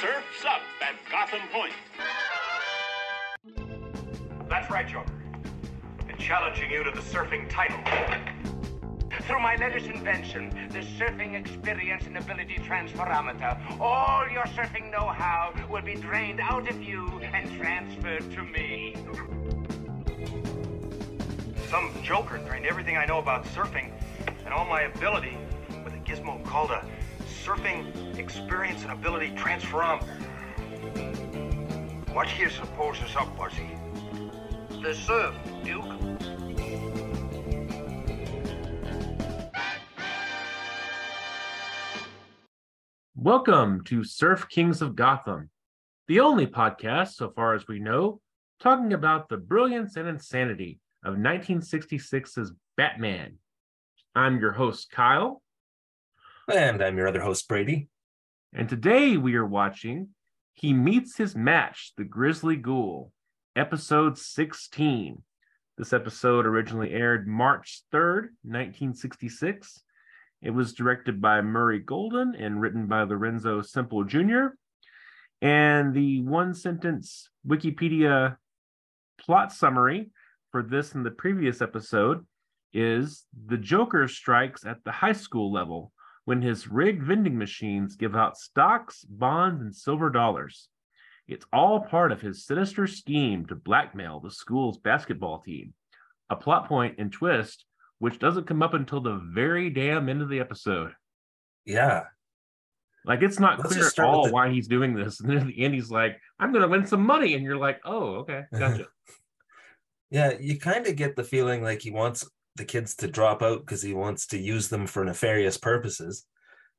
Surf's up at Gotham Point. That's right, Joker. Been challenging you to the surfing title. Through my latest invention, the Surfing Experience and Ability Transferometer, all your surfing know-how will be drained out of you and transferred to me. Some joker drained everything I know about surfing and all my ability with a gizmo called a Surfing Experience and Ability Transferometer. What do you suppose is up, Buzzy? The surf, Duke. Welcome to Surf Kings of Gotham, the only podcast, so far as we know, talking about the brilliance and insanity of 1966's Batman. I'm your host, Kyle, And I'm your other host, Brady. and today we are watching He Meets His Match, The Grisly Ghoul, episode 16. This episode originally aired March 3rd, 1966. It was directed by Murray Golden and written by Lorenzo Semple Jr. And the one sentence Wikipedia plot summary for this and the previous episode is the Joker strikes at the high school level when his rigged vending machines give out stocks, bonds, and silver dollars. It's all part of his sinister scheme to blackmail the school's basketball team. A plot point and twist which doesn't come up until the very damn end of the episode. Yeah. Like it's not Let's clear at all the- why he's doing this. And then at the end, he's like, "I'm going to win some money," and you're like, "Oh, okay, gotcha." Yeah. You kind of get the feeling like he wants the kids to drop out because he wants to use them for nefarious purposes.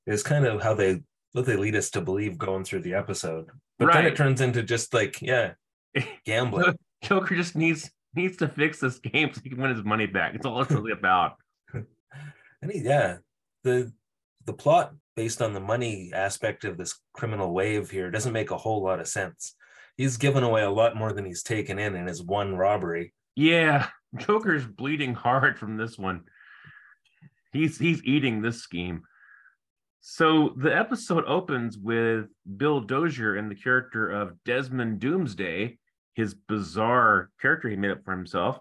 Is kind of how they what they lead us to believe going through the episode. But then it turns into just like, yeah, gambling. Joker just needs needs to fix this game so he can win his money back. It's all it's really about. And he, yeah, the the plot based on the money aspect of this criminal wave here doesn't make a whole lot of sense. He's given away a lot more than he's taken in in his one robbery. Yeah, Joker's bleeding hard from this one. He's he's eating this scheme. So the episode opens with Bill Dozier and the character of Desmond Doomsday, his bizarre character he made up for himself,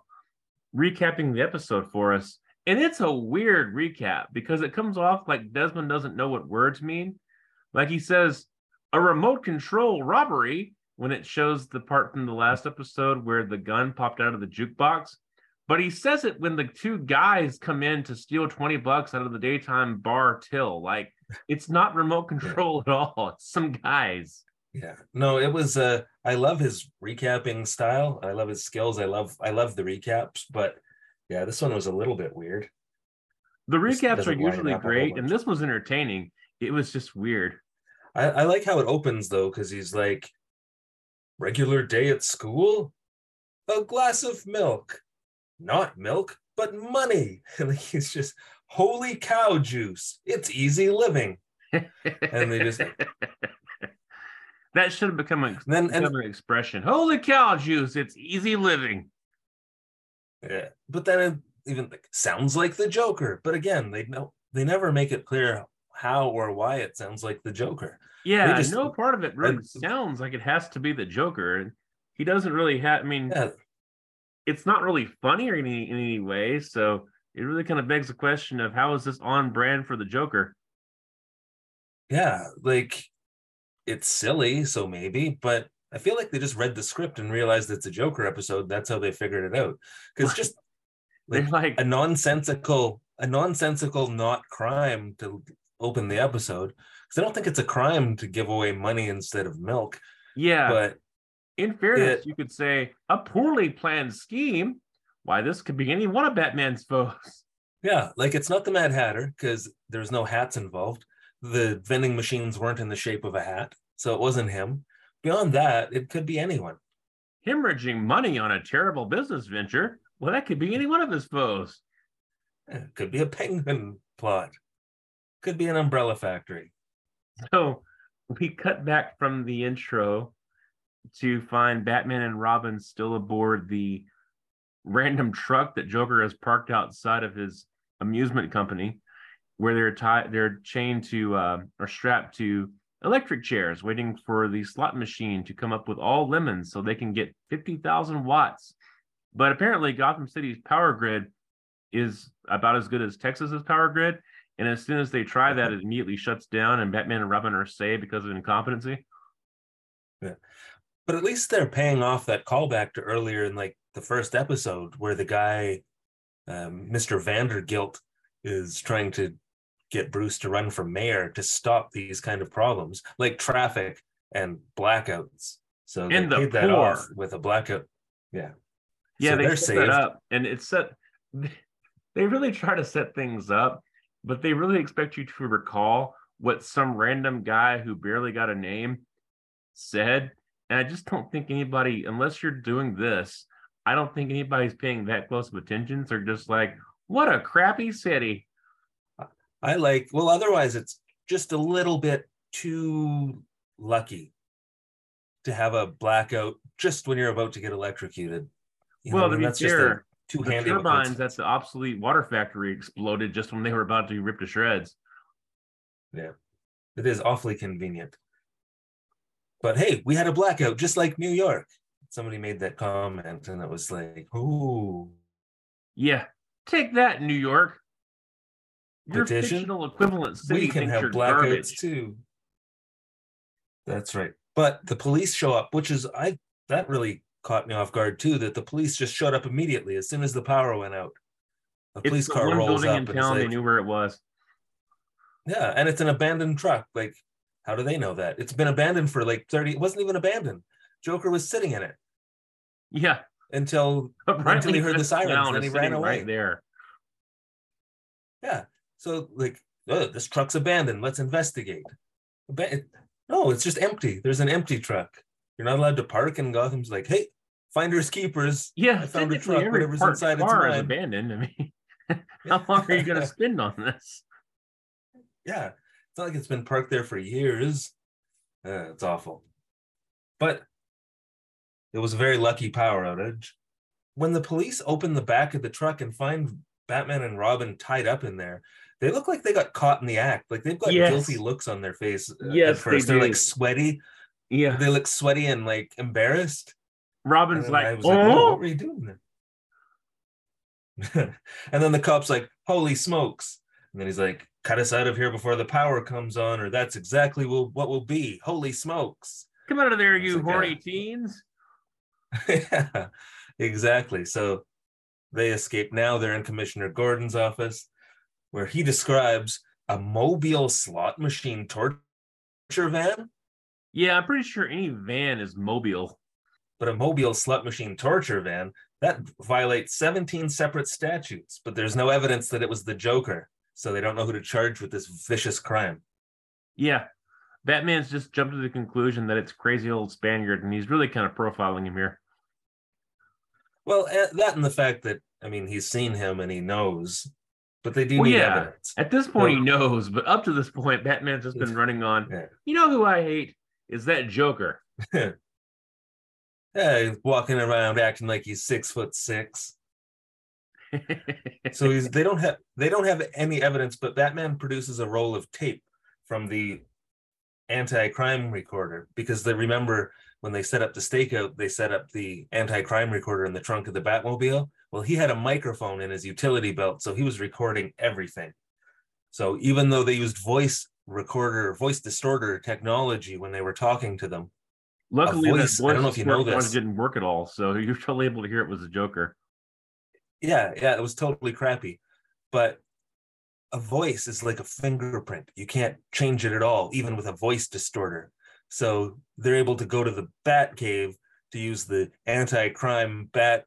recapping the episode for us. And it's a weird recap because it comes off like Desmond doesn't know what words mean. Like he says, a remote control robbery when it shows the part from the last episode where the gun popped out of the jukebox. But he says it when the two guys come in to steal 20 bucks out of the daytime bar till. Like it's not remote control at all. It's some guys. Yeah. No, it was uh I love his recapping style. I love his skills. I love I love the recaps, but yeah, this one was a little bit weird. The recaps are usually up a whole great, and this was entertaining. It was just weird. I, I like how it opens though, because he's like, regular day at school? A glass of milk. Not milk, but money. And he's just holy cow juice. It's easy living. And they just that should have become, a, then and an expression. Holy cow, juice! It's easy living. yeah, but then it even like sounds like the Joker. But again, they know they never make it clear how or why it sounds like the Joker. Yeah, just- no part of it really and- sounds like it has to be the Joker, and he doesn't really have. I mean, Yeah, it's not really funny or in any, in any way, so it really kind of begs the question of how is this on brand for the Joker? yeah, like it's silly, so maybe, but I feel like they just read the script and realized it's a Joker episode. That's how they figured it out. Because just like like, a nonsensical, a nonsensical not crime to open the episode. Because I don't think it's a crime to give away money instead of milk. yeah. But in fairness, it- you could say a poorly planned scheme. Why this could be any one of Batman's foes. yeah, like it's not the Mad Hatter because there's no hats involved. The vending machines weren't in the shape of a hat, so it wasn't him. Beyond that, it could be anyone. Hemorrhaging money on a terrible business venture. Well, that could be any one of his foes. It could be a penguin plot. Could be an umbrella factory. So we cut back from the intro to find Batman and Robin still aboard the random truck that Joker has parked outside of his amusement company, where they're tied, they're chained to uh, or strapped to electric chairs waiting for the slot machine to come up with all lemons so they can get 50,000 watts. But apparently, Gotham City's power grid is about as good as Texas's power grid. And as soon as they try that, it immediately shuts down, and Batman and Robin are saved because of incompetency. But at least they're paying off that callback to earlier in like the first episode where the guy, um, Mr. Vandergilt, is trying to get Bruce to run for mayor to stop these kind of problems like traffic and blackouts. So they And the paid that poor. off with a blackout. Yeah. Yeah, So they they're set saved. that up, and it's set. They really try to set things up, but they really expect you to recall what some random guy who barely got a name said. And I just don't think anybody, unless you're doing this, I don't think anybody's paying that close of attention. They're just like, "What a crappy city." I like, well, otherwise it's just a little bit too lucky to have a blackout just when you're about to get electrocuted. You know well, I to that's just a fair, too the handy. turbines at the obsolete water factory exploded just when they were about to be ripped to shreds. Yeah, it is awfully convenient. But hey, we had a blackout just like New York. Somebody made that comment, and it was like, "Ooh, Yeah, take that, New York. Your Petition? fictional equivalent city we can have blackouts garbage. too." That's right. But the police show up, which is I that really caught me off guard too. That the police just showed up immediately as soon as the power went out. A police the car rolls up in and it's town. They knew where it was. Yeah, and it's an abandoned truck. Like, how do they know that? It's been abandoned for like 30, it wasn't even abandoned. Joker was sitting in it Yeah, until apparently he heard the sirens, then he ran away. right there. yeah. So like, oh, this truck's abandoned. Let's investigate. No, it's just empty. There's an empty truck. You're not allowed to park in Gotham's like, hey, finders keepers. Yeah, I found a truck, whatever's inside, it's car is mine. abandoned. I mean, how long are you going to spend on this? Yeah. It's not like it's been parked there for years. Uh, it's awful. But it was a very lucky power outage. When the police open the back of the truck and find Batman and Robin tied up in there, they look like they got caught in the act. Like they've got Yes. guilty looks on their face. uh, Yes, at first they are like sweaty. Yeah, They look sweaty and like embarrassed. Robin's And then I like, was like, oh, what were you doing there? and then the cop's like, holy smokes. And then he's like, cut us out of here before the power comes on, or that's exactly what will be. Holy smokes. come out of there, you like, horny teens. yeah, exactly. So they escape. Now they're in Commissioner Gordon's office, where he describes a mobile slot machine torture van, Yeah, I'm pretty sure any van is mobile. but a mobile slot machine torture van that violates 17 separate statutes. But there's no evidence that it was the Joker, so they don't know who to charge with this vicious crime. Yeah, Batman's just jumped to the conclusion that it's crazy old Spaniard, and he's really kind of profiling him here. Well, eh, that and the fact that I mean he's seen him and he knows, but they do Well, need yeah. evidence. At this point, he knows, but up to this point, Batman's just been running on. Yeah. You know who I hate is that Joker. Yeah, he's walking around acting like he's six foot six. So he's they don't have they don't have any evidence, but Batman produces a roll of tape from the anti-crime recorder because they remember when they set up the stakeout, they set up the anti-crime recorder in the trunk of the Batmobile. Well, he had a microphone in his utility belt, so he was recording everything. So even though they used voice recorder, voice distorter technology when they were talking to them, Luckily, voice- that I don't voice know if you know this. didn't work at all, so you're totally able to hear it was a Joker. Yeah, yeah, it was totally crappy. But a voice is like a fingerprint. You can't change it at all, even with a voice distorter. So they're able to go to the Bat Cave to use the anti-crime Bat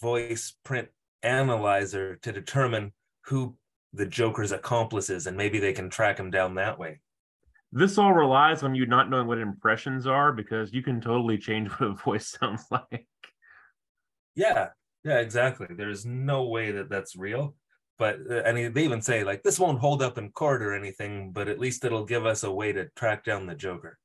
voice print analyzer to determine who the Joker's accomplice is, and maybe they can track him down that way. This all relies on you not knowing what impressions are because you can totally change what a voice sounds like. Yeah, yeah, exactly. There's no way that that's real. But uh, and they even say like this won't hold up in court or anything, but at least it'll give us a way to track down the Joker.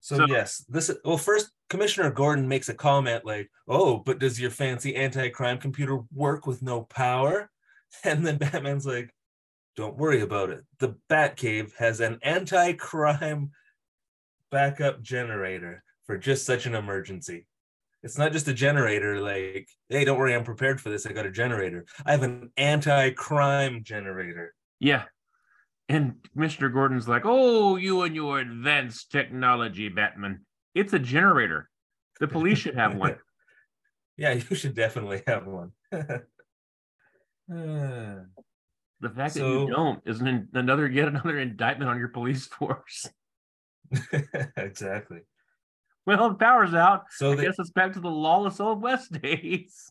So, So- yes, this well first Commissioner Gordon makes a comment like, "Oh, but does your fancy anti-crime computer work with no power?" And then Batman's like, "Don't worry about it. The Batcave has an anti-crime backup generator for just such an emergency. It's not just a generator, like, hey, don't worry, I'm prepared for this. I got a generator. I have an anti crime generator. Yeah. And Mr. Gordon's like, oh, you and your advanced technology, Batman. It's a generator. The police should have one. yeah, you should definitely have one. The fact that you don't is an, another yet another indictment on your police force. exactly. Well, the power's out. So I they, guess it's back to the lawless old west days.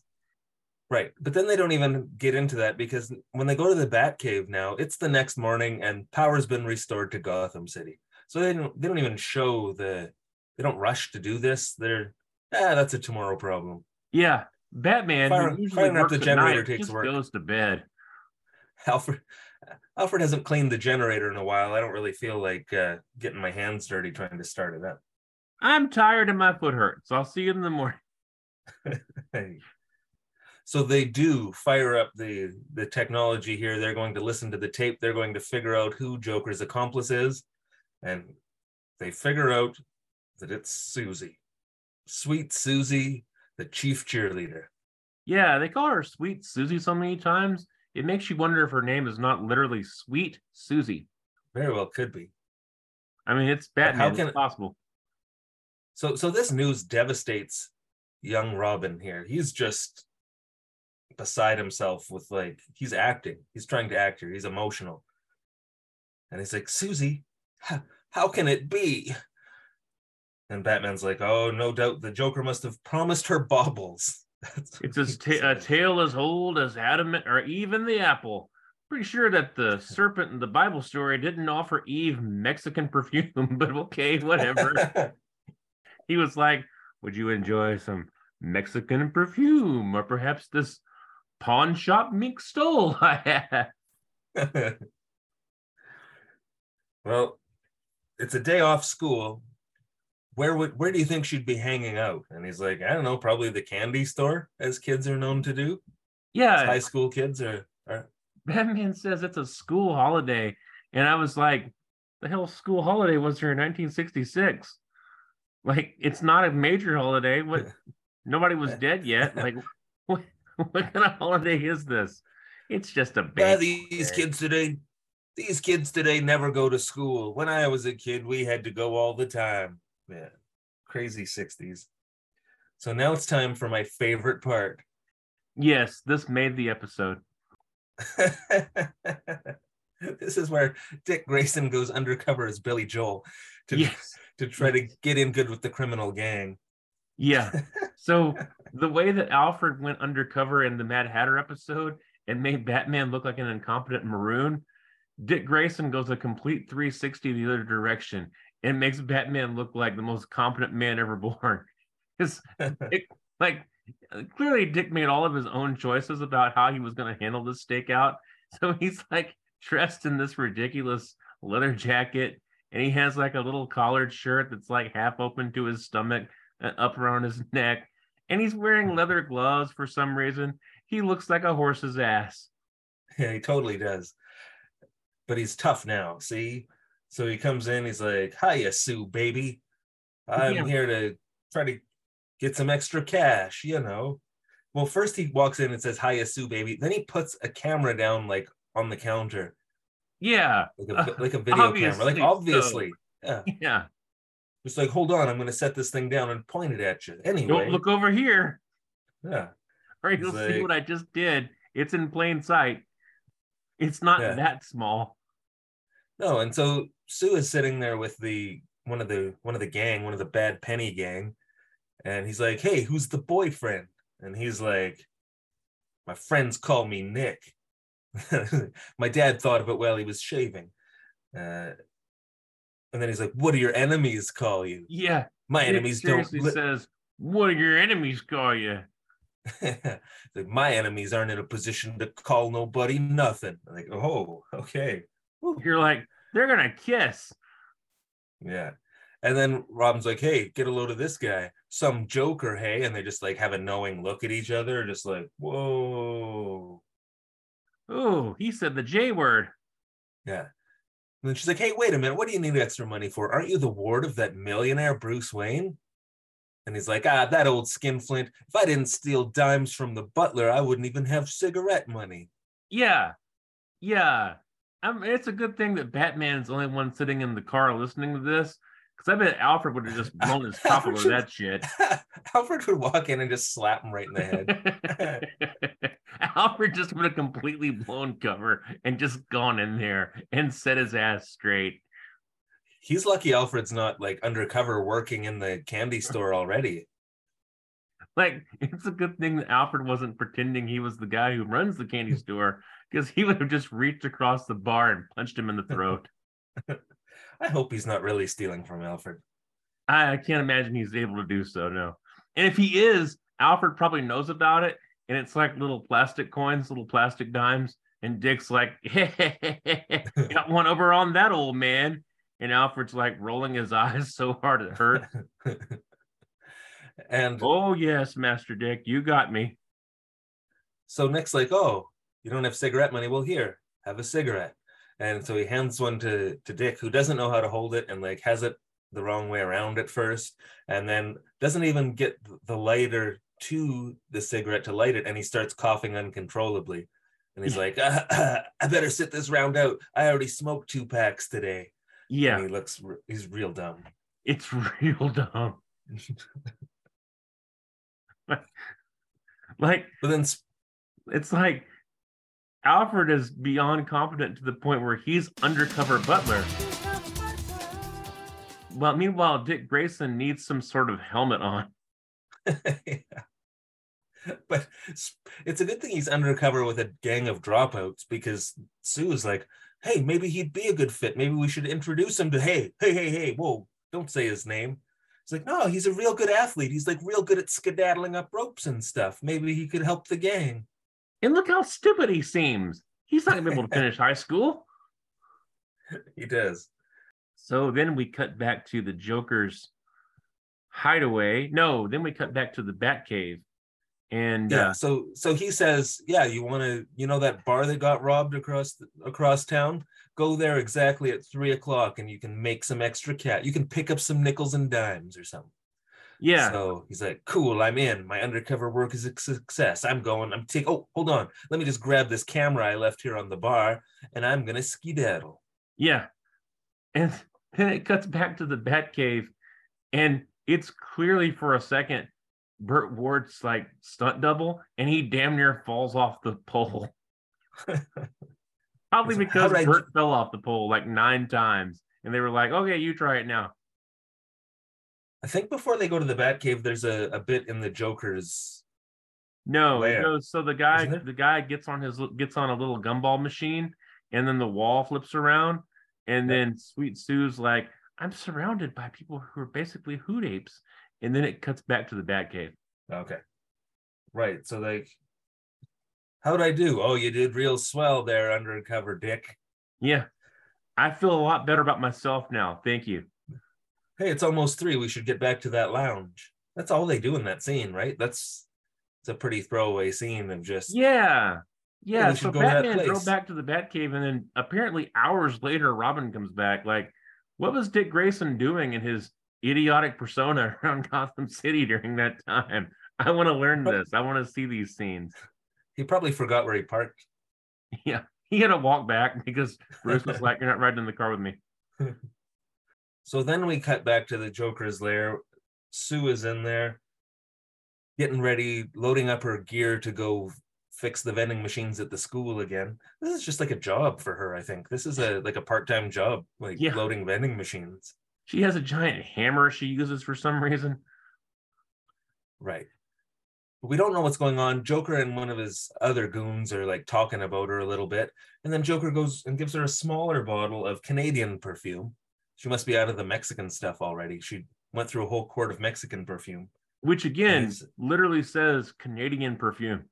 right, but then they don't even get into that because when they go to the Batcave now, it's the next morning and power's been restored to Gotham City. So they don't they don't even show the they don't rush to do this. They're ah, that's a tomorrow problem. Yeah, Batman who Firing- up the generator night, takes work. goes to bed. Alfred Alfred hasn't cleaned the generator in a while. I don't really feel like uh, getting my hands dirty trying to start it up. I'm tired and my foot hurts. I'll see you in the morning. So they do fire up the the technology here. They're going to listen to the tape. They're going to figure out who Joker's accomplice is, and they figure out that it's Susie, sweet Susie, the chief cheerleader. Yeah, they call her Sweet Susie so many times. It makes you wonder if her name is not literally Sweet Susie. Very well could be. I mean, it's But how Batman. can- It's possible. So so this news devastates young Robin here. He's just beside himself with like he's acting. He's trying to act here. He's emotional. And he's like, Susie, how, can it be? And Batman's like, oh, no doubt the Joker must have promised her baubles. It's as ta- a tale as old as Adam or even the apple. Pretty sure that the serpent in the Bible story didn't offer Eve Mexican perfume, but okay, whatever. He was like, Would you enjoy some Mexican perfume or perhaps this pawn shop mink stole I well, it's a day off school. Where would where do you think she'd be hanging out? And he's like, I don't know, probably the candy store, as kids are known to do. Yeah, High school kids are, are Batman says it's a school holiday. And I was like, the hell school holiday was here in 1966? Like, it's not a major holiday. What nobody was dead yet. Like, what, what kind of holiday is this? It's just a Yeah, these holiday. kids today, these kids today never go to school. When I was a kid, we had to go all the time. Man, crazy 60s. So now it's time for my favorite part. Yes, this made the episode. this is where Dick Grayson goes undercover as Billy Joel to, Yes. To try to get in good with the criminal gang. Yeah. So the way that Alfred went undercover in the Mad Hatter episode and made Batman look like an incompetent maroon, Dick Grayson goes a complete 360 the other direction and makes Batman look like the most competent man ever born. It's it, like clearly Dick made all of his own choices about how he was going to handle this stakeout. So he's like dressed in this ridiculous leather jacket and he has like a little collared shirt that's like half open to his stomach and up around his neck and he's wearing hmm. leather gloves for some reason. He looks like a horse's ass. Yeah, he totally does. But he's tough now, see? So he comes in, he's like, Hiya, Sue, baby. I'm Yeah. here to try to get some extra cash, you know. Well, first he walks in and says, Hiya, Sue, baby. Then he puts a camera down like on the counter, Yeah. like a, Uh, like a video camera. Like obviously so. Yeah. Yeah. It's like, hold on, I'm gonna set this thing down and point it at you. Anyway. Don't look over here Yeah. or you'll He's see what I just did. It's in plain sight. It's not Yeah. that small. No, and so Sue is sitting there with the one of the one of the gang, one of the bad penny gang, and he's like, "Hey, who's the boyfriend?" And he's like, "My friends call me Nick." My dad thought of it while he was shaving, uh, and then he's like, "What do your enemies call you?" Yeah. My enemies don't. seriously Li- says, What do your enemies call you? like, my enemies aren't in a position to call nobody nothing. I'm like, oh, okay. You're like, they're gonna kiss. Yeah. And then Robin's like, hey, get a load of this guy. Some joker, hey. And they just like have a knowing look at each other, just like, whoa. Oh, he said the J word. Yeah. And then she's like, hey, wait a minute, what do you need extra money for? Aren't you the ward of that millionaire Bruce Wayne? And he's like, ah, that old skinflint. If I didn't steal dimes from the butler, I wouldn't even have cigarette money. Yeah. Yeah. I mean, it's a good thing that Batman's the only one sitting in the car listening to this. Because I bet Alfred would have just blown his top over that shit. Alfred would walk in and just slap him right in the head. Alfred just would have completely blown cover and just gone in there and set his ass straight. He's lucky Alfred's not like undercover working in the candy store already. Like, it's a good thing that Alfred wasn't pretending he was the guy who runs the candy store because he would have just reached across the bar and punched him in the throat. I hope he's not really stealing from Alfred. I, I can't imagine he's able to do so, no. And if he is, Alfred probably knows about it. And it's like little plastic coins, little plastic dimes. And Dick's like, hey, got one over on that old man. And Alfred's like rolling his eyes so hard it hurt. and oh, yes, Master Dick, you got me. so Nick's like, oh, you don't have cigarette money? Well, here, have a cigarette. And so he hands one to, to Dick, who doesn't know how to hold it and like has it the wrong way around at first, and then doesn't even get the lighter to the cigarette to light it, and he starts coughing uncontrollably. And he's like, uh, uh, I better sit this round out. I already smoked two packs today. Yeah, And he looks, he's real dumb. it's real dumb. like, But then it's like Alfred is beyond competent to the point where he's undercover butler. Well, meanwhile, Dick Grayson needs some sort of helmet on. Yeah. But it's a good thing he's undercover with a gang of dropouts because Sue's like, hey, maybe he'd be a good fit. Maybe we should introduce him to, hey, hey, hey, hey, whoa, don't say his name. He's like, no, he's a real good athlete. He's like real good at skedaddling up ropes and stuff. Maybe he could help the gang. And look how stupid he seems. He's not gonna be able to finish high school. He does. So then we cut back to the Joker's hideaway. No, then we cut back to the Batcave. And Yeah. uh, So so he says, yeah, you want to, you know, that bar that got robbed across across town. Go there exactly at three o'clock, and you can make some extra cat. You can pick up some nickels and dimes or something. yeah, So he's like, cool, I'm in. My undercover work is a success. I'm going. I'm taking. Oh, hold on. Let me just grab this camera I left here on the bar, and I'm gonna skedaddle. yeah. And then it cuts back to the Batcave, and it's clearly for a second Burt Ward's like stunt double, and he damn near falls off the pole. Probably because "How did I Burt fell off the pole like nine times, and they were like, "Okay, you try it now." I think before they go to the Batcave, there's a, a bit in the Joker's. No, goes so the guy the guy gets on his gets on a little gumball machine and then the wall flips around and Yeah. then Sweet Sue's like, I'm surrounded by people who are basically hoot apes. And then it cuts back to the Batcave. Okay. Right. So like, how'd I do? Oh, you did real swell there, undercover Dick. Yeah. I feel a lot better about myself now. Thank you. Hey, it's almost three. We should get back to that lounge. That's all they do in that scene, right? That's it's a pretty throwaway scene of just Yeah. Yeah. we so should go to that Batman drove back to the Batcave and then apparently hours later Robin comes back. Like, what was Dick Grayson doing in his idiotic persona around Gotham City during that time? I want to learn this. I want to see these scenes. he probably forgot where he parked. Yeah. He had to walk back because Bruce was like, You're not riding in the car with me. So then we cut back to the Joker's lair. Sue is in there, getting ready, loading up her gear to go fix the vending machines at the school again. This is just like a job for her, I think. This is a like a part-time job, like Yeah. loading vending machines. She has a giant hammer she uses for some reason. Right. We don't know what's going on. Joker and one of his other goons are like talking about her a little bit. And then Joker goes and gives her a smaller bottle of Canadian perfume. She must be out of the Mexican stuff already. She went through a whole quart of Mexican perfume. Which again literally says Canadian perfume.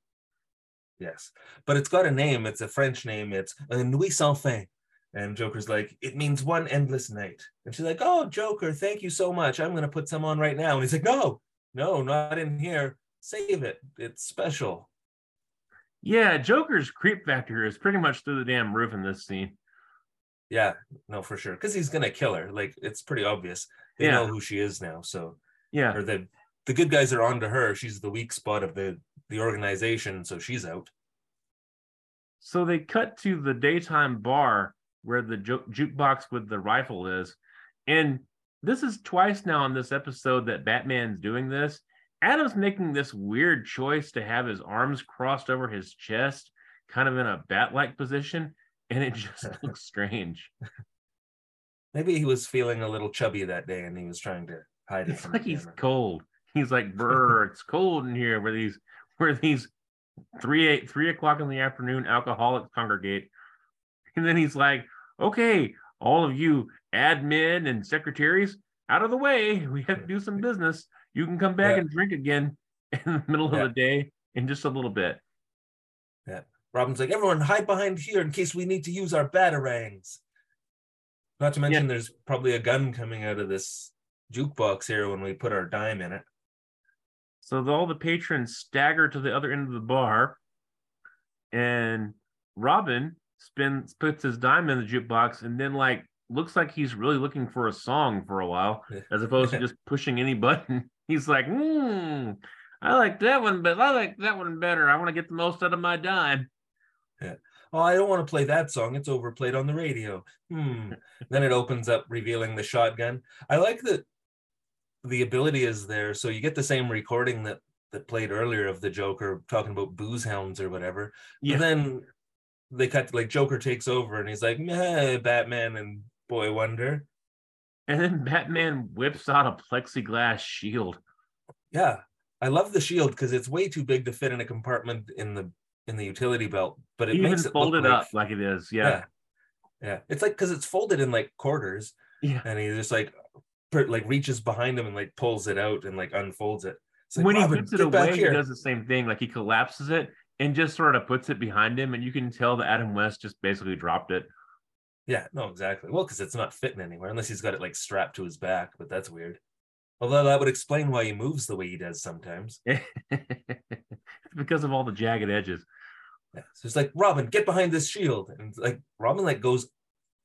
Yes. But it's got a name. It's a French name. It's uh, Nuit Sans Fin. And Joker's like, it means one endless night. And she's like, oh, Joker, thank you so much. I'm going to put some on right now. And he's like, no, no, not in here. Save it. It's special. Yeah, Joker's creep factor is pretty much through the damn roof in this scene. Yeah, no, for sure. Because he's gonna kill her. Like it's pretty obvious. They Yeah. know who she is now. So Yeah. or the the good guys are on to her. She's the weak spot of the the organization, so she's out. So they cut to the daytime bar where the ju- jukebox with the rifle is. And this is twice now in this episode that Batman's doing this. Adam's making this weird choice to have his arms crossed over his chest, kind of in a bat like position. And it just looks strange. Maybe he was feeling a little chubby that day and he was trying to hide it It's from like he's camera. cold. He's like, brr, it's cold in here where these where these three eight three o'clock in the afternoon alcoholics congregate. And then he's like, okay, all of you admin and secretaries out of the way. We have to do some business. You can come back Yeah. and drink again in the middle Yeah. of the day in just a little bit. Yeah. Robin's like, everyone hide behind here in case we need to use our batarangs. Not to mention, there's probably a gun coming out of this jukebox here when we put our dime in it. So the, all the patrons stagger to the other end of the bar, and Robin spins puts his dime in the jukebox, and then like looks like he's really looking for a song for a while, as opposed to just pushing any button. He's like, hmm, I like that one, but I like that one better. I want to get the most out of my dime. yeah Oh, I don't want to play that song. It's overplayed on the radio. Hmm. then it opens up, revealing the shotgun. I like that the ability is there, so you get the same recording that that played earlier of the Joker talking about booze hounds or whatever. Yeah. But then they cut like Joker takes over and he's like, "Meh, Batman and Boy Wonder. And then Batman whips out a plexiglass shield. Yeah, I love the shield because it's way too big to fit in a compartment in the in the utility belt, but it Even makes it folded like, up like it is. yeah. Yeah. yeah, It's like because it's folded in like quarters, Yeah. and he just like per- like reaches behind him and like pulls it out and like unfolds it. Like, when he "Robin, puts it away, he does the same thing. Like he collapses it and just sort of puts it behind him, and you can tell that Adam West just basically dropped it. Yeah, no, exactly. Well, because it's not fitting anywhere unless he's got it like strapped to his back, but that's weird. Although that would explain why he moves the way he does sometimes. it's because of all the jagged edges. Yeah. So it's like, Robin, get behind this shield. And like Robin like goes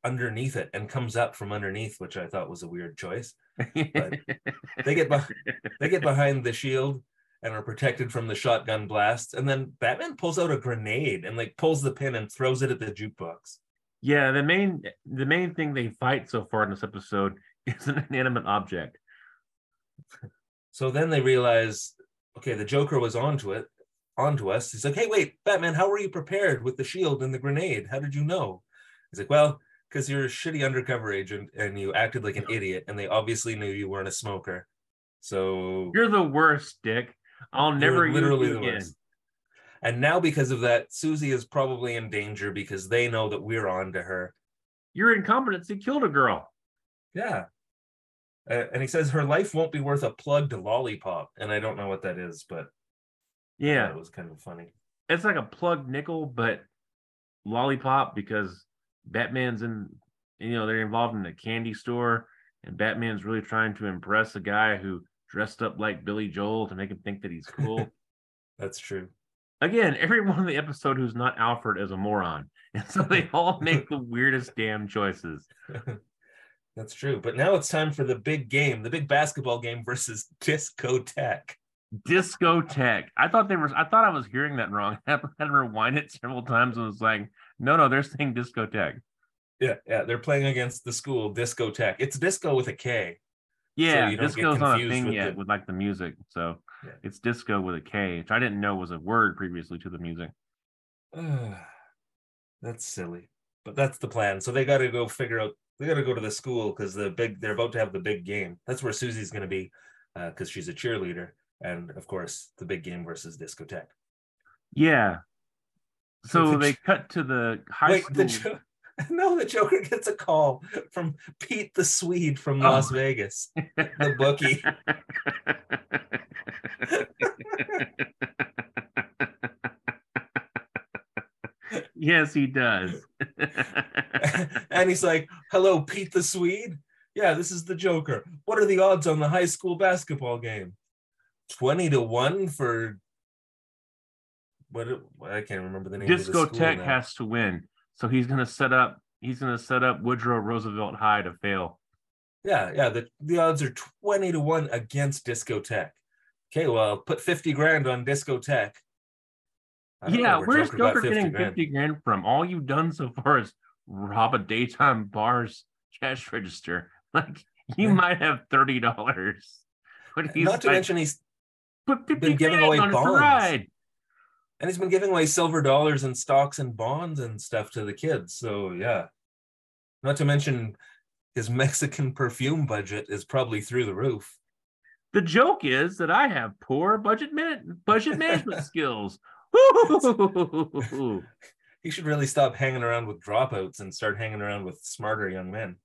underneath it and comes up from underneath, which I thought was a weird choice. But they get beh- they get behind the shield and are protected from the shotgun blast. And then Batman pulls out a grenade and like pulls the pin and throws it at the jukebox. yeah, the main the main thing they fight so far in this episode is an inanimate object. So then they realize, okay, the Joker was onto it, onto us. He's like, hey, wait, Batman, how were you prepared with the shield and the grenade? How did you know? He's like, well, because you're a shitty undercover agent and you acted like an idiot, and they obviously knew you weren't a smoker. So You're the worst, Dick. I'll never literally use you again. And now, because of that, Susie is probably in danger because they know that we're on to her. Your incompetency killed a girl. Yeah. Uh, and he says her life won't be worth a plugged lollipop. And I don't know what that is, but Yeah, it was kind of funny. it's like a plugged nickel, but lollipop because Batman's in, you know, they're involved in a candy store, and Batman's really trying to impress a guy who dressed up like Billy Joel to make him think that he's cool. That's true. Again, everyone in the episode who's not Alfred is a moron, and so they all make the weirdest damn choices. That's true. But now it's time for the big game, the big basketball game versus discotheque. Discotheque. I thought they were. I thought I was hearing that wrong. I had to rewind it several times and was like, no, no, they're saying discotheque. Yeah, yeah, they're playing against the school discotheque. It's disco with a K. Yeah, don't disco's not a thing with yet the- with like the music. So Yeah. it's disco with a K, which I didn't know was a word previously to the music. that's silly. But that's the plan. So they got to go figure out. They got to go to the school because the big. They're about to have the big game. That's where Susie's going to be, uh, because she's a cheerleader, and of course the big game versus discotheque. Yeah. So the they cut to the high Wait, school. the no, the Joker gets a call from Pete the Swede from Oh. Las Vegas, the bookie. yes, he does. and he's like, "Hello, Pete the Swede. Yeah, this is the Joker. What are the odds on the high school basketball game? Twenty to one for what? it- I can't remember the name. of the school Discotheque has to win. So he's going to set up he's going to set up Woodrow Roosevelt High to fail. Yeah, yeah. The the odds are twenty to one against Discotheque. Okay, well, put fifty grand on Discotheque. I Yeah, where's Joker got Joker getting 50 grand from? All you've done so far is rob a daytime bar's cash register. Like you Yeah. might have thirty dollars. But he's Not to like, mention he's put 50 been giving grand away on it to bonds. And he's been giving away silver dollars and stocks and bonds and stuff to the kids. So yeah. Not to mention his Mexican perfume budget is probably through the roof. The joke is that I have poor budget man- budget management skills. He should really stop hanging around with dropouts and start hanging around with smarter young men.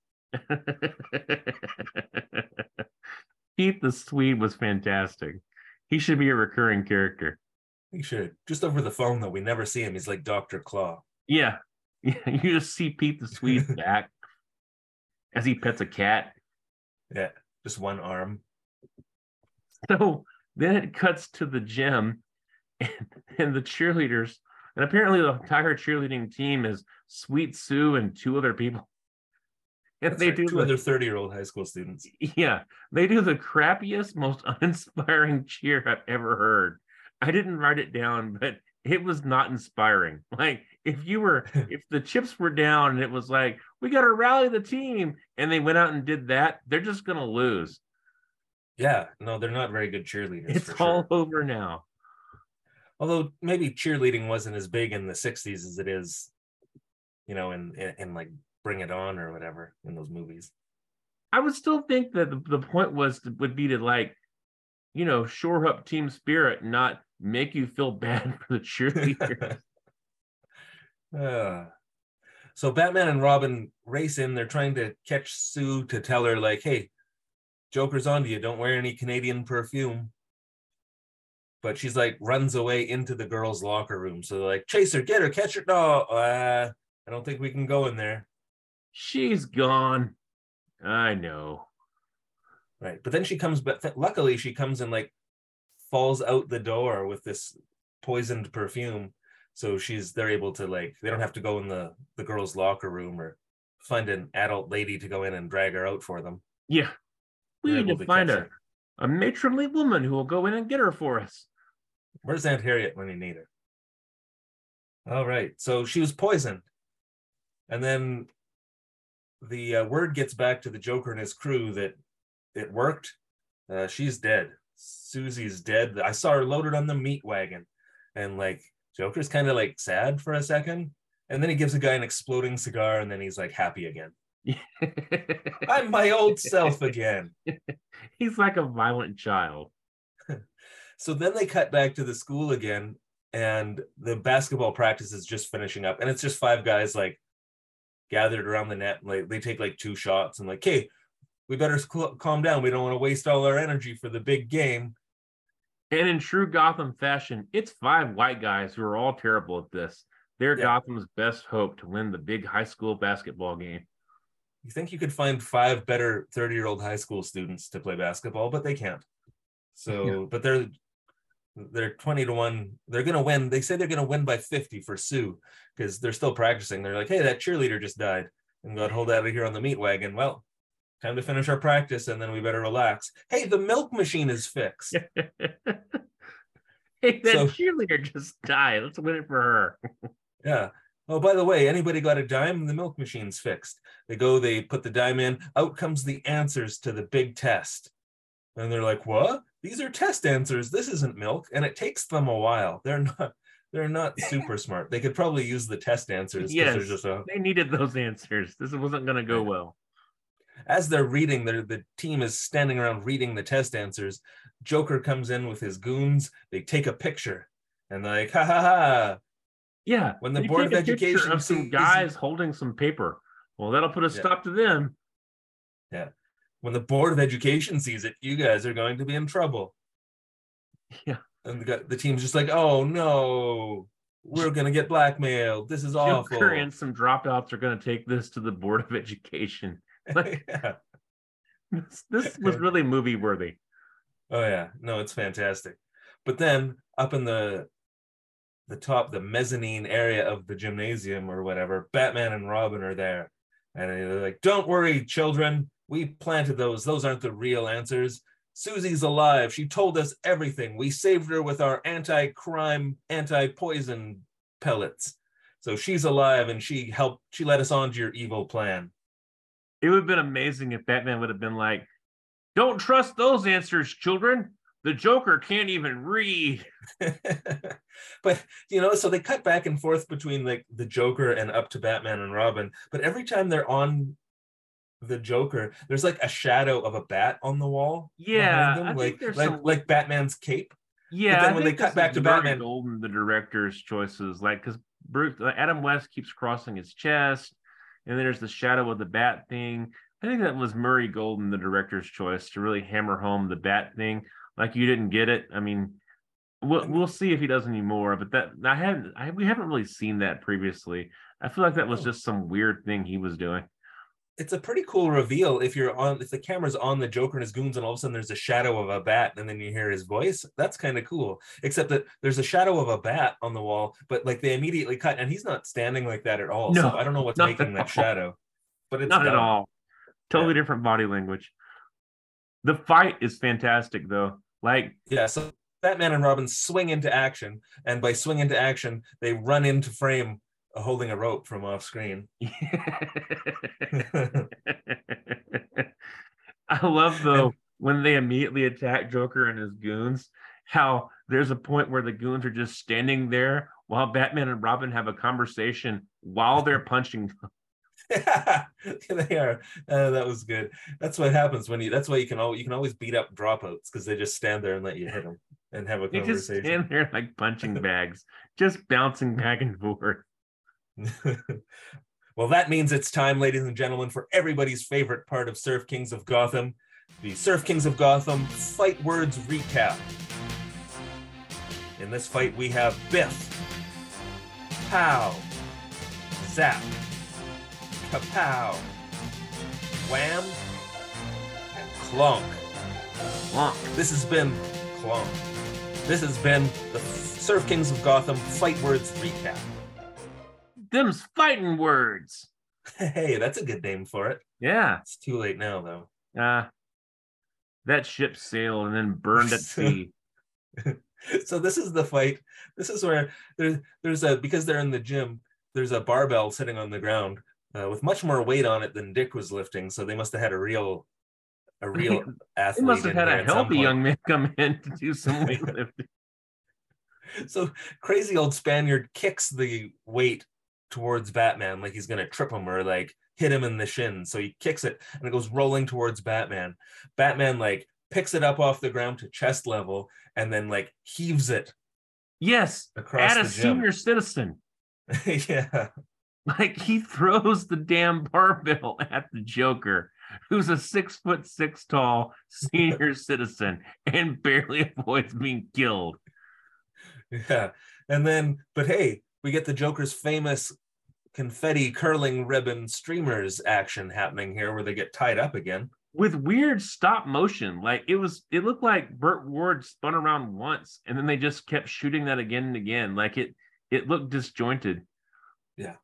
Pete the Swede was fantastic. He should be a recurring character. He should. Just over the phone though, we never see him. He's like Dr. Claw. Yeah. Yeah. You just see Pete the Swede's back as he pets a cat. Yeah, just one arm. So then it cuts to the gym and, and the cheerleaders. And apparently the entire cheerleading team is Sweet Sue and two other people. And That's they right, do two the, other 30-year-old high school students. yeah, they do the crappiest, most uninspiring cheer I've ever heard. I didn't write it down, but it was not inspiring. Like if you were, if the chips were down and it was like, we got to rally the team, and they went out and did that, they're just gonna lose. Yeah, no, they're not very good cheerleaders. It's all sure. over now. Although maybe cheerleading wasn't as big in the 60s as it is, you know, in, in, in like Bring It On or whatever in those movies. I would still think that the, the point was to, would be to like, you know, shore up team spirit, not make you feel bad for the cheerleaders. Uh, so Batman and Robin race in. They're trying to catch Sue to tell her, like, hey, Joker's onto you. Don't wear any Canadian perfume. But she's like, runs away into the girls' locker room. So they're like, chase her, get her, catch her. No, uh, I don't think we can go in there. She's gone. I know. Right. But then she comes back. Luckily, she comes and like falls out the door with this poisoned perfume. So she's they're able to like they don't have to go in the the girls' locker room or find an adult lady to go in and drag her out for them. Yeah. We They're need to find her. a matronly woman who will go in and get her for us. Where's Aunt Harriet when you need her? All right. So she was poisoned. And then the uh, word gets back to the Joker and his crew that it worked. Uh, she's dead. Susie's dead. I saw her loaded on the meat wagon. And like Joker's kind of like sad for a second. And then he gives the guy an exploding cigar and then he's like happy again. I'm my old self again. He's like a violent child. So then they cut back to the school again, and the basketball practice is just finishing up, and it's just five guys like gathered around the net. Like they take like two shots and like, hey, we better cl- calm down. We don't want to waste all our energy for the big game. And in true Gotham fashion, it's five white guys who are all terrible at this. They're Yeah. Gotham's best hope to win the big high school basketball game. You think you could find five better 30 year old high school students to play basketball, but they can't. So, Yeah. but they're they're 20 to 1 they're going to win they say they're going to win by 50 for sue because they're still practicing they're like hey that cheerleader just died and got hold out of here on the meat wagon well time to finish our practice and then we better relax hey the milk machine is fixed hey, that So- cheerleader just died. Let's win it for her. yeah oh by the way anybody got a dime the milk machine's fixed they go they put the dime in out comes the answers to the big test and they're like what these are test answers this isn't milk and it takes them a while they're not they're not super smart they could probably use the test answers. Yes. just a, They needed those answers. This wasn't going to go well. As they're reading their the team is standing around reading the test answers joker comes in with his goons they take a picture and they're like ha ha ha Yeah. When the Board of Education of some sees- guys holding some paper. Well, that'll put a Yeah. stop to them. Yeah. When the board of education sees it you guys are going to be in trouble Yeah. and the, the team's just like oh no we're going to get blackmailed this is awful Joker and some dropouts are going to take this to the Board of Education. yeah. This, this was really movie worthy. oh yeah no it's fantastic but then up in the the top, the mezzanine area of the gymnasium or whatever, Batman and Robin are there. And they're like, don't worry, children. We planted those. Those aren't the real answers. Susie's alive. She told us everything. We saved her with our anti crime, anti poison pellets. So she's alive and she helped, she led us on to your evil plan. It would have been amazing if Batman would have been like, don't trust those answers, children. The Joker can't even read. but you know, so they cut back and forth between like the Joker and up to Batman and Robin. But every time they're on the Joker, there's like a shadow of a bat on the wall. Yeah, like like, some- like Batman's cape. Yeah, but then I when they cut back to Batman- Golden, the director's choices, like because Bruce Adam West keeps crossing his chest, and then there's the shadow of the bat thing. I think that was Murray Golden, the director's choice, to really hammer home the bat thing. Like you didn't get it. I mean, we'll we'll see if he does any more. But that I haven't, I, we haven't really seen that previously. I feel like that was Oh. just some weird thing he was doing. It's a pretty cool reveal if you're on if the camera's on the Joker and his goons and all of a sudden there's a shadow of a bat and then you hear his voice. That's kind of cool. Except that there's a shadow of a bat on the wall, but like they immediately cut and he's not standing like that at all. so I don't know what's making that all. shadow. But it's Not at all. Totally different body language. The fight is fantastic though. Like Yeah, so Batman and Robin swing into action, and by swing into action, they run into frame holding a rope from off screen. I love though when they immediately attack Joker and his goons, how there's a point where the goons are just standing there while Batman and Robin have a conversation while they're punching. yeah, they are. Uh, that was good. That's what happens when you. That's why you can always you can always beat up dropouts because they just stand there and let you hit them and have a They just conversation. stand there like punching bags, just bouncing back and forth. well, that means it's time, ladies and gentlemen, for everybody's favorite part of Surf Kings of Gotham, the Surf Kings of Gotham Fight Words Recap. In this fight, we have Biff, Pow, Zap, Kapow, Wham, and Clonk. Wonk. This has been Clonk. This has been the Surf Kings of Gotham Fight Words Recap. Them's fighting words. Hey, that's a good name for it. Yeah. It's too late now, though. Uh that ship sailed and then burned at sea. so this is the fight. This is where there's there's a because they're in the gym. There's a barbell sitting on the ground uh, with much more weight on it than Dick was lifting. So they must have had a real a real athlete. They must have had a healthy young man come in to do some weightlifting. So crazy old Spaniard kicks the weight towards Batman like he's gonna trip him or like hit him in the shin. So he kicks it and it goes rolling towards Batman. Batman like picks it up off the ground to chest level and then like heaves it Yes, across at a senior citizen. yeah. Like he throws the damn barbell at the Joker, who's a six foot six tall senior citizen and barely avoids being killed. Yeah. And then, but hey, we get the Joker's famous confetti curling ribbon streamers action happening here where they get tied up again. With weird stop motion. Like it was it looked like Burt Ward spun around once and then they just kept shooting that again and again. Like it it looked disjointed. Yeah.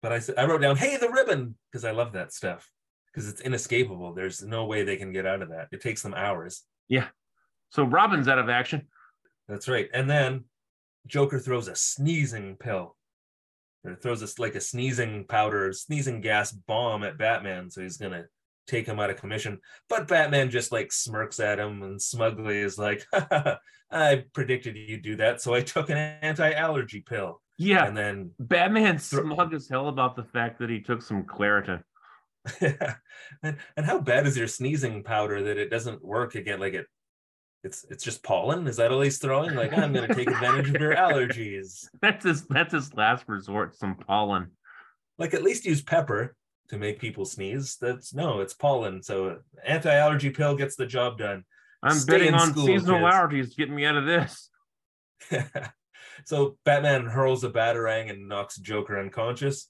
But I said I wrote down, hey, the ribbon, because I love that stuff. Because it's inescapable. There's no way they can get out of that. It takes them hours. Yeah. So Robin's out of action. That's right. And then Joker throws a sneezing pill. Or throws us like a sneezing powder, sneezing gas bomb at Batman. So he's gonna take him out of commission. But Batman just like smirks at him and smugly is like, I predicted you'd do that, so I took an anti-allergy pill. Yeah. And then Batman's Thro- smug as hell about the fact that he took some Claritin. and, and how bad is your sneezing powder that it doesn't work again? Like it it's it's just pollen. Is that all he's throwing? Like I'm gonna take advantage of your allergies. That's his that's his last resort, some pollen. like at least use pepper to make people sneeze. That's no, it's pollen. So anti-allergy pill gets the job done. I'm Stay betting on school, seasonal kids. allergies to get me out of this. so Batman hurls a batarang and knocks Joker unconscious.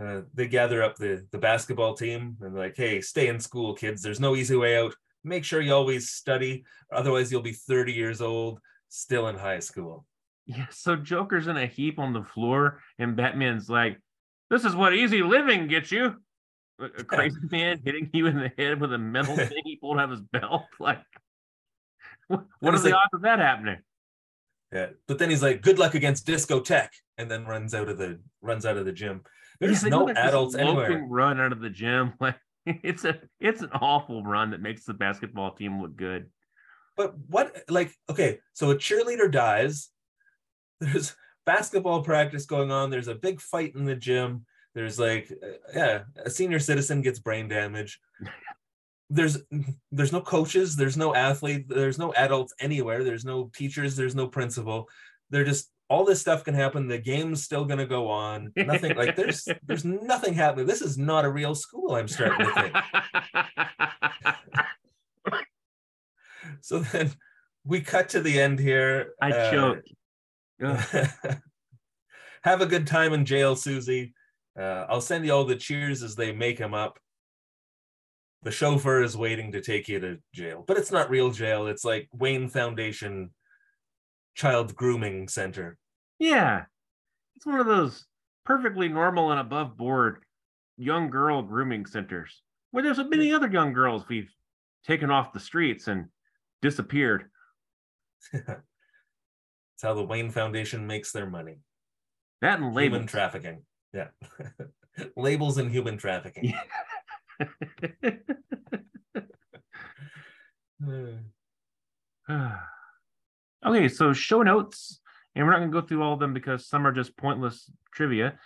Uh, they gather up the the basketball team and like, hey, stay in school, kids. There's no easy way out. Make sure you always study, otherwise you'll be 30 years old, still in high school. Yeah, so Joker's in a heap on the floor, and Batman's like, "This is what easy living gets you." A, crazy man hitting you in the head with a metal thing he pulled out of his belt. Like, what, what are the like- odds of that happening? Yeah. But then he's like, good luck against discotheque, and then runs out of the runs out of the gym. There's Yeah, no like adults anywhere. Run out of the gym, like it's a it's an awful run that makes the basketball team look good. But what like okay, so a cheerleader dies. There's basketball practice going on. There's a big fight in the gym. There's like uh, yeah, a senior citizen gets brain damage. There's there's no coaches, there's no athlete, there's no adults anywhere, there's no teachers, there's no principal. They're just all this stuff can happen. The game's still gonna go on. Nothing like there's there's nothing happening. This is not a real school, I'm starting to think. So then we cut to the end here. I Uh, choked. Have a good time in jail, Susie. Uh, I'll send you all the cheers as they make him up. The chauffeur is waiting to take you to jail, but it's not real jail. It's like Wayne Foundation Child Grooming Center. Yeah, it's one of those perfectly normal and above board young girl grooming centers where there's many other young girls we've taken off the streets and disappeared. It's how the Wayne Foundation makes their money. That and Human trafficking. Yeah. Labels and human trafficking. Uh, okay, so show notes, and we're not going to go through all of them because some are just pointless trivia.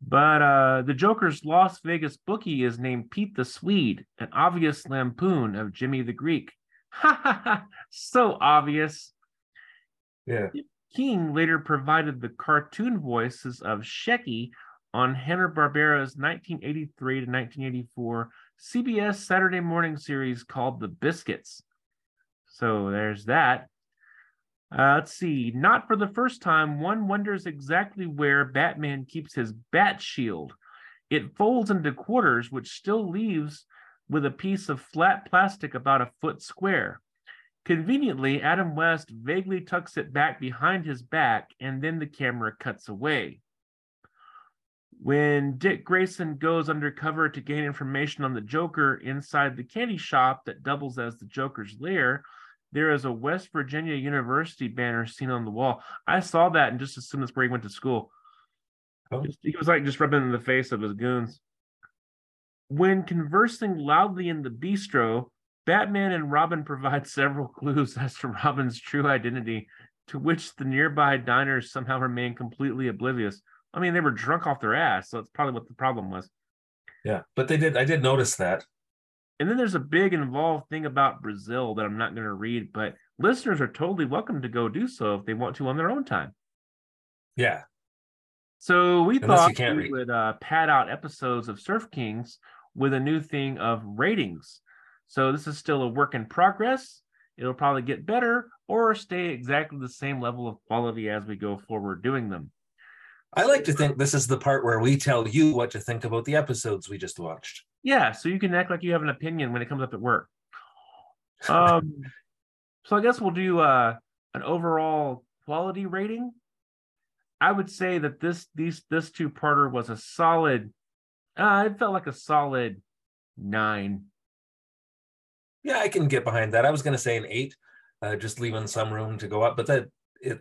But uh, the Joker's Las Vegas bookie is named Pete the Swede, an obvious lampoon of Jimmy the Greek. Ha ha ha! So obvious. yeah. King later provided the cartoon voices of Shecky on Hanna-Barbera's 1983 to 1984 CBS Saturday morning series called The Biskitts. So there's that. Uh, let's see. Not for the first time, one wonders exactly where Batman keeps his bat shield. It folds into quarters, which still leaves with a piece of flat plastic about a foot square. Conveniently, Adam West vaguely tucks it back behind his back, and then the camera cuts away. When Dick Grayson goes undercover to gain information on the Joker inside the candy shop that doubles as the Joker's lair, there is a West Virginia University banner seen on the wall. I saw that and just assumed that's where he went to school. Oh. He was like just rubbing in the face of his goons. When conversing loudly in the bistro, Batman and Robin provide several clues as to Robin's true identity, to which the nearby diners somehow remain completely oblivious. I mean, they were drunk off their ass, so that's probably what the problem was. Yeah. But they did I did notice that. And then there's a big involved thing about Brazil that I'm not going to read, but listeners are totally welcome to go do so if they want to on their own time. Yeah. So we Unless thought we read. would uh, pad out episodes of Surf Kings with a new thing of ratings. So this is still a work in progress. It'll probably get better or stay exactly the same level of quality as we go forward doing them. I like to think this is the part where we tell you what to think about the episodes we just watched. Yeah, so you can act like you have an opinion when it comes up at work. Um, so I guess we'll do uh, an overall quality rating. I would say that this these this two parter was a solid. Uh, it felt like a solid nine. Yeah, I can get behind that. I was going to say an eight, uh, just leaving some room to go up, but that it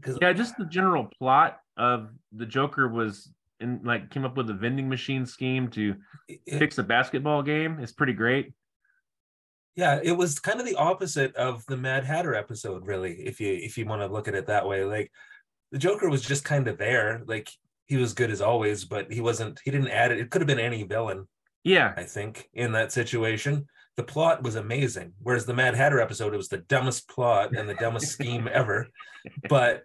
because Yeah, just the general plot of the Joker was in like came up with a vending machine scheme to it, fix a basketball game. It's pretty great. yeah, it was kind of the opposite of the Mad Hatter episode, really. If you if you want to look at it that way, like the Joker was just kind of there, like he was good as always, but he wasn't. He didn't add it. It could have been any villain, Yeah, I think, in that situation. The plot was amazing, whereas the Mad Hatter episode, it was the dumbest plot and the dumbest scheme ever. But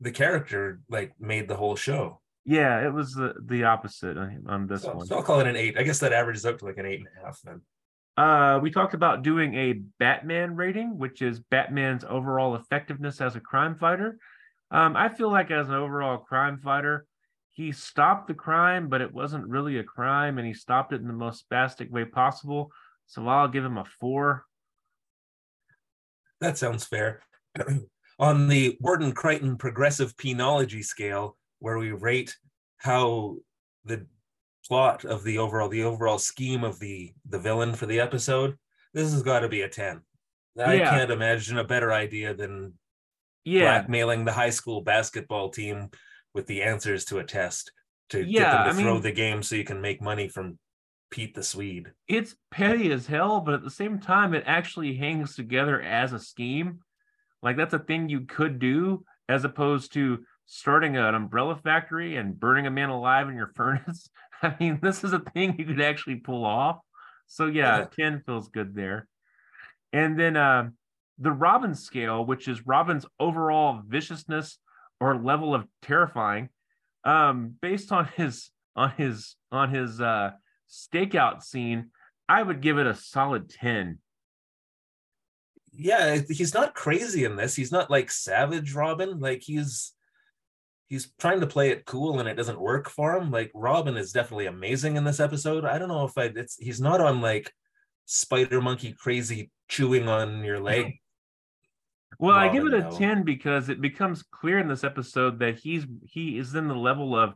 the character like made the whole show. Yeah, it was the, the opposite on on this So, one. so I'll call it an eight. I guess that averages up to like an eight and a half then. Uh, we talked about doing a Batman rating, which is Batman's overall effectiveness as a crime fighter. Um, I feel like as an overall crime fighter, he stopped the crime, but it wasn't really a crime, and he stopped it in the most spastic way possible. So I'll give him a four. That sounds fair. on the Warden Crichton progressive penology scale, where we rate how the plot of the overall the overall scheme of the the villain for the episode, this has got to be a 10. I Yeah. can't imagine a better idea than Yeah, blackmailing the high school basketball team with the answers to a test to get them to I throw mean- the game so you can make money from Pete the Swede. it's petty as hell, but at the same time, it actually hangs together as a scheme. Like that's a thing you could do, as opposed to starting an umbrella factory and burning a man alive in your furnace. I mean, this is a thing you could actually pull off. So yeah, Yeah. 10 feels good there. And then uh, the Robin scale, which is Robin's overall viciousness or level of terrifying, um, based on his on his on his uh stakeout scene, I would give it a solid 10. Yeah, he's not crazy in this. He's not like savage Robin. Like he's he's trying to play it cool and it doesn't work for him. Like Robin is definitely amazing in this episode. I don't know if I it's he's not on like spider monkey crazy chewing on your leg. Well, I give it a though. 10 because it becomes clear in this episode that he's he is in the level of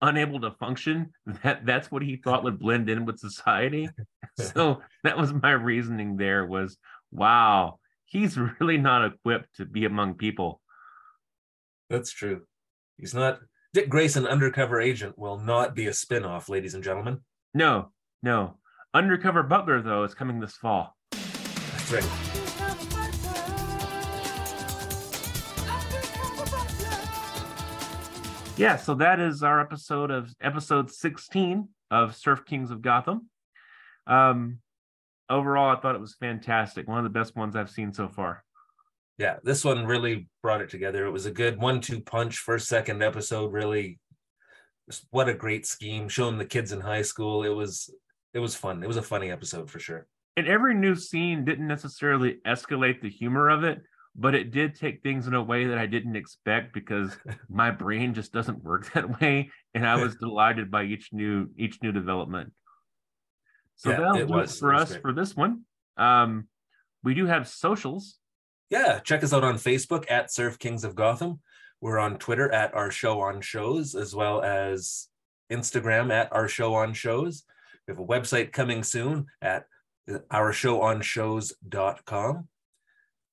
unable to function. That that's what he thought would blend in with society. so that was my reasoning there was wow, he's really not equipped to be among people. That's true. He's not Dick Grayson undercover agent will not be a spin-off, ladies and gentlemen. No, no. Undercover Butler though is coming this fall. That's right. Yeah, so that is our episode of episode 16 of Surf Kings of Gotham. Um overall I thought it was fantastic. One of the best ones I've seen so far. Yeah, this one really brought it together. It was a good one-two punch first second episode. Really, what a great scheme. Showing the kids in high school. It was it was fun. It was a funny episode for sure. And every new scene didn't necessarily escalate the humor of it, but it did take things in a way that I didn't expect because my brain just doesn't work that way. And I was delighted by each new each new development. So Yeah, that'll it was. for It was us great. for this one. Um, we do have socials. Yeah, check us out on Facebook at Surf Kings of Gotham. We're on Twitter at Our Show on Shows, as well as Instagram at Our Show on Shows. We have a website coming soon at ourshowonshows.com.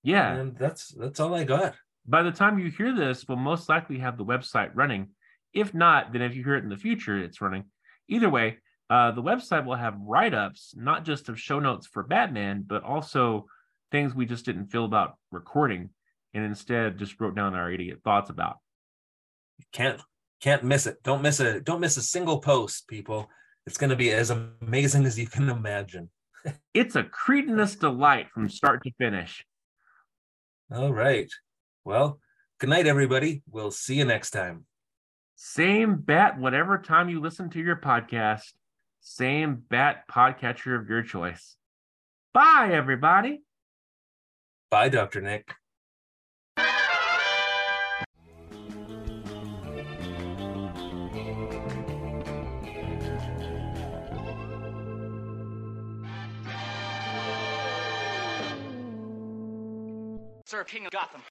Yeah. And that's that's all I got. by the time you hear this, we'll most likely have the website running. If not, then if you hear it in the future, it's running. Either way, uh, the website will have write ups, not just of show notes for Batman, but also things we just didn't feel about recording and instead just wrote down our idiot thoughts about. Can't can't miss it. Don't miss a don't miss a single post, people. It's gonna be as amazing as you can imagine. It's a cretinous delight from start to finish. All right. Well, good night, everybody. We'll see you next time. Same bat, whatever time you listen to your podcast, same bat podcatcher of your choice. Bye, everybody. Bye, Dr. Nick. Sir King of Gotham.